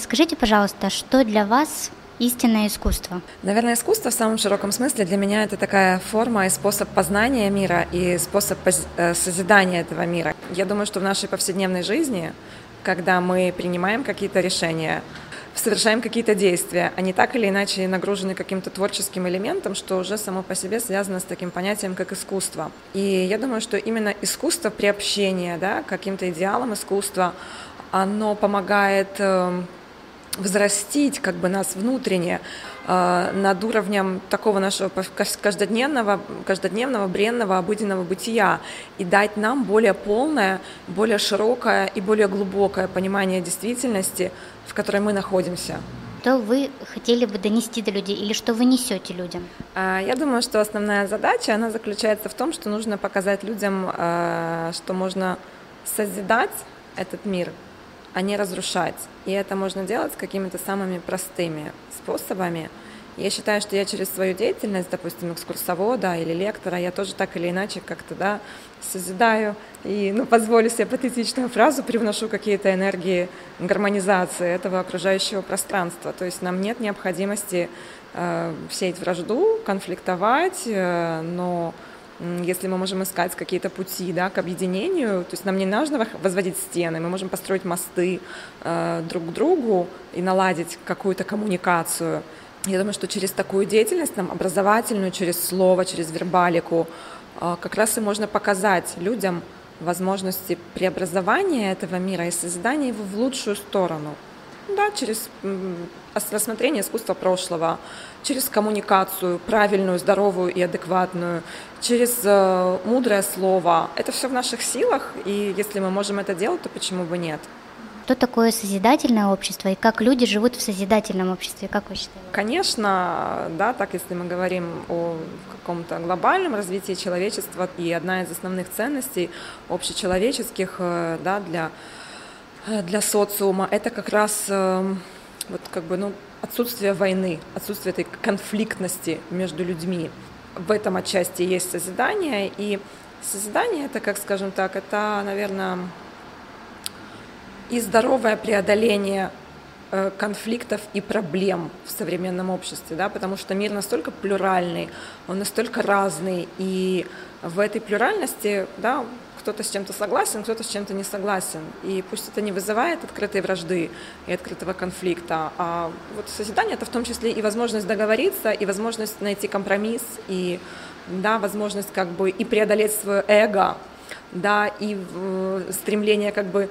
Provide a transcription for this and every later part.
Скажите, пожалуйста, что для вас истинное искусство? Наверное, искусство в самом широком смысле для меня это такая форма и способ познания мира и способ э, созидания этого мира. Я думаю, что в нашей повседневной жизни, когда мы принимаем какие-то решения, совершаем какие-то действия, они так или иначе нагружены каким-то творческим элементом, что уже само по себе связано с таким понятием, как искусство. И я думаю, что именно искусство приобщения да, к каким-то идеалам искусства, оно помогает эм, взрастить как бы нас внутренне э, над уровнем такого нашего каждодневного, каждодневного, бренного, обыденного бытия и дать нам более полное, более широкое и более глубокое понимание действительности, в которой мы находимся. Что вы хотели бы донести до людей или что вы несете людям? А, я думаю, что основная задача, она заключается в том, что нужно показать людям, э, что можно созидать этот мир – а разрушать. И это можно делать какими-то самыми простыми способами. Я считаю, что я через свою деятельность, допустим, экскурсовода или лектора, я тоже так или иначе как-то да, созидаю и, ну, позволю себе патетичную фразу, привношу какие-то энергии гармонизации этого окружающего пространства. То есть нам нет необходимости э, сеять вражду, конфликтовать, э, но если мы можем искать какие-то пути да, к объединению, то есть нам не нужно возводить стены, мы можем построить мосты э, друг к другу и наладить какую-то коммуникацию. Я думаю, что через такую деятельность, нам образовательную, через слово, через вербалику, э, как раз и можно показать людям возможности преобразования этого мира и создания его в лучшую сторону. Да, через рассмотрение искусства прошлого, через коммуникацию правильную, здоровую и адекватную, через э, мудрое слово. Это все в наших силах, и если мы можем это делать, то почему бы нет? Что такое созидательное общество и как люди живут в созидательном обществе, как вы считаете? Конечно, да, так если мы говорим о каком-то глобальном развитии человечества, и одна из основных ценностей общечеловеческих э, да, для, для социума, это как раз эм, вот как бы, ну, отсутствие войны, отсутствие этой конфликтности между людьми. В этом отчасти есть созидание, и созидание это, как скажем так, это, наверное, и здоровое преодоление э, конфликтов и проблем в современном обществе, да, потому что мир настолько плюральный, он настолько разный, и в этой плюральности, да, кто-то с чем-то согласен, кто-то с чем-то не согласен. И пусть это не вызывает открытой вражды и открытого конфликта, а вот созидание это в том числе и возможность договориться, и возможность найти компромисс, и да, возможность как бы и преодолеть свое эго, да, и стремление как бы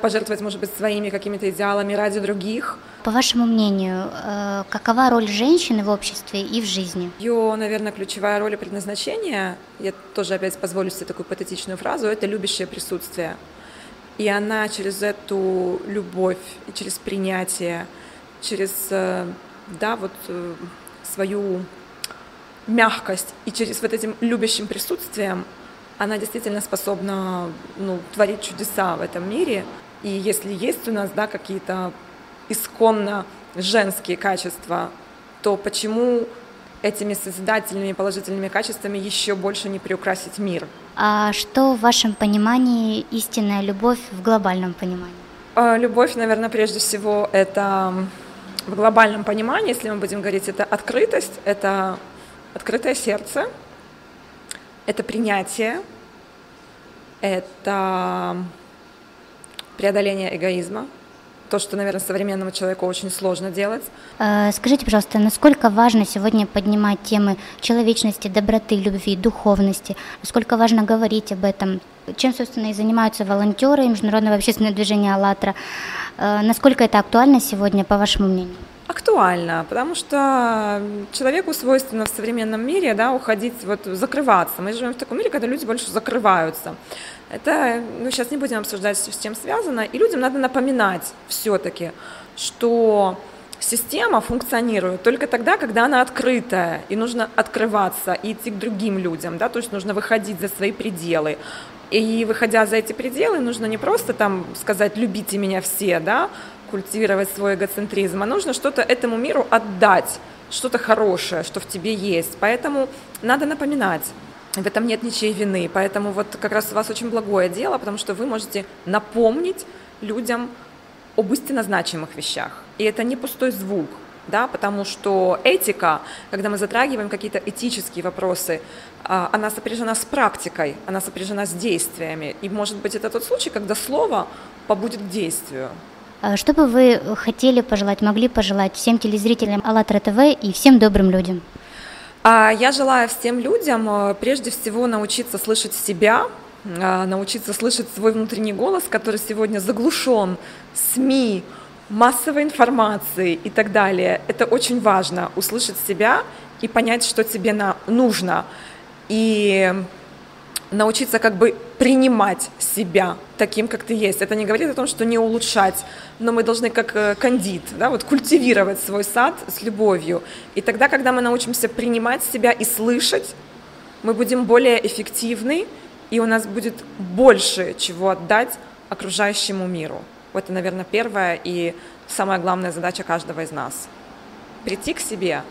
пожертвовать, может быть, своими какими-то идеалами ради других. По вашему мнению, э, какова роль женщины в обществе и в жизни? Ее, наверное, ключевая роль и предназначение, я тоже опять позволю себе такую патетичную фразу, это любящее присутствие. И она через эту любовь, и через принятие, через, э, да, вот э, свою мягкость и через вот этим любящим присутствием она действительно способна ну, творить чудеса в этом мире. И если есть у нас да, какие-то исконно женские качества, то почему этими созидательными положительными качествами еще больше не приукрасить мир? А что в вашем понимании истинная любовь в глобальном понимании? А, любовь, наверное, прежде всего это в глобальном понимании, если мы будем говорить, это открытость, это открытое сердце, это принятие, это преодоление эгоизма, то, что, наверное, современному человеку очень сложно делать. Э, скажите, пожалуйста, насколько важно сегодня поднимать темы человечности, доброты, любви, духовности? Насколько важно говорить об этом? Чем, собственно, и занимаются волонтеры Международного общественного движения «АЛЛАТРА». Э, насколько это актуально сегодня, по вашему мнению? Актуально, потому что человеку свойственно в современном мире да, уходить, вот, закрываться. Мы живем в таком мире, когда люди больше закрываются. Это, ну, сейчас не будем обсуждать, с чем связано, и людям надо напоминать все-таки, что система функционирует только тогда, когда она открытая, и нужно открываться и идти к другим людям, да, то есть нужно выходить за свои пределы. И выходя за эти пределы, нужно не просто там сказать «любите меня все», да, культивировать свой эгоцентризм, а нужно что-то этому миру отдать, что-то хорошее, что в тебе есть. Поэтому надо напоминать. В этом нет ничьей вины. Поэтому вот как раз у вас очень благое дело, потому что вы можете напомнить людям об истинно значимых вещах. И это не пустой звук, да, потому что этика, когда мы затрагиваем какие-то этические вопросы, а, она сопряжена с практикой, она сопряжена с действиями. И, может быть, это тот случай, когда слово побудет к действию. А что бы вы хотели пожелать, могли пожелать всем телезрителям АЛЛАТРА ТВ и всем добрым людям? А, я желаю всем людям э, прежде всего научиться слышать себя, научиться слышать свой внутренний голос, который сегодня заглушен СМИ, массовой информацией и так далее. Это очень важно, услышать себя и понять, что тебе на, нужно. И научиться как бы принимать себя таким, как ты есть. Это не говорит о том, что не улучшать, но мы должны как э, кандид, да, вот культивировать свой сад с любовью. И тогда, когда мы научимся принимать себя и слышать, мы будем более эффективны, и у нас будет больше чего отдать окружающему миру. Это, наверное, первая и самая главная задача каждого из нас. Прийти к себе,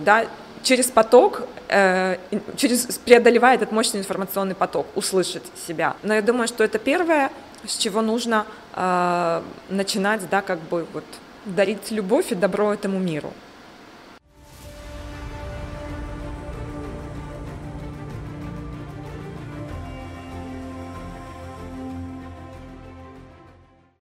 да, через поток, э, через, преодолевая этот мощный информационный поток, услышать себя. Но я думаю, что это первое, с чего нужно э, начинать, да, как бы вот дарить любовь и добро этому миру.